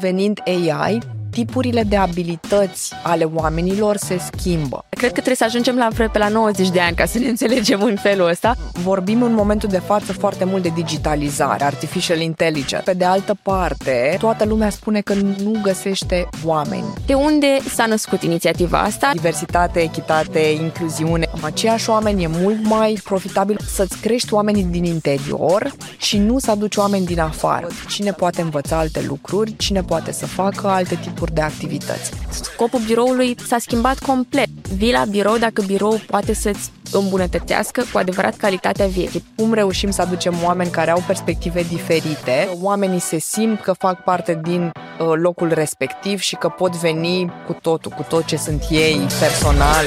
Venind AI, tipurile de abilități ale oamenilor se schimbă. Cred că trebuie să ajungem la pe la 90 de ani ca să ne înțelegem în felul ăsta. Vorbim în momentul de față foarte mult de digitalizare, artificial intelligence. Pe de altă parte, toată lumea spune că nu găsește oameni. De unde s-a născut inițiativa asta? Diversitate, echitate, incluziune. Aceiași oameni e mult mai profitabil să-ți crești oamenii din interior și nu să aduci oameni din afară. Cine poate învăța alte lucruri, cine poate să facă alte tipuri de activități. Scopul biroului s-a schimbat complet. Vii la birou dacă birou poate să-ți îmbunătățească cu adevărat calitatea vieții. Cum reușim să aducem oameni care au perspective diferite, oamenii se simt că fac parte din uh, locul respectiv și că pot veni cu totul, cu tot ce sunt ei personal.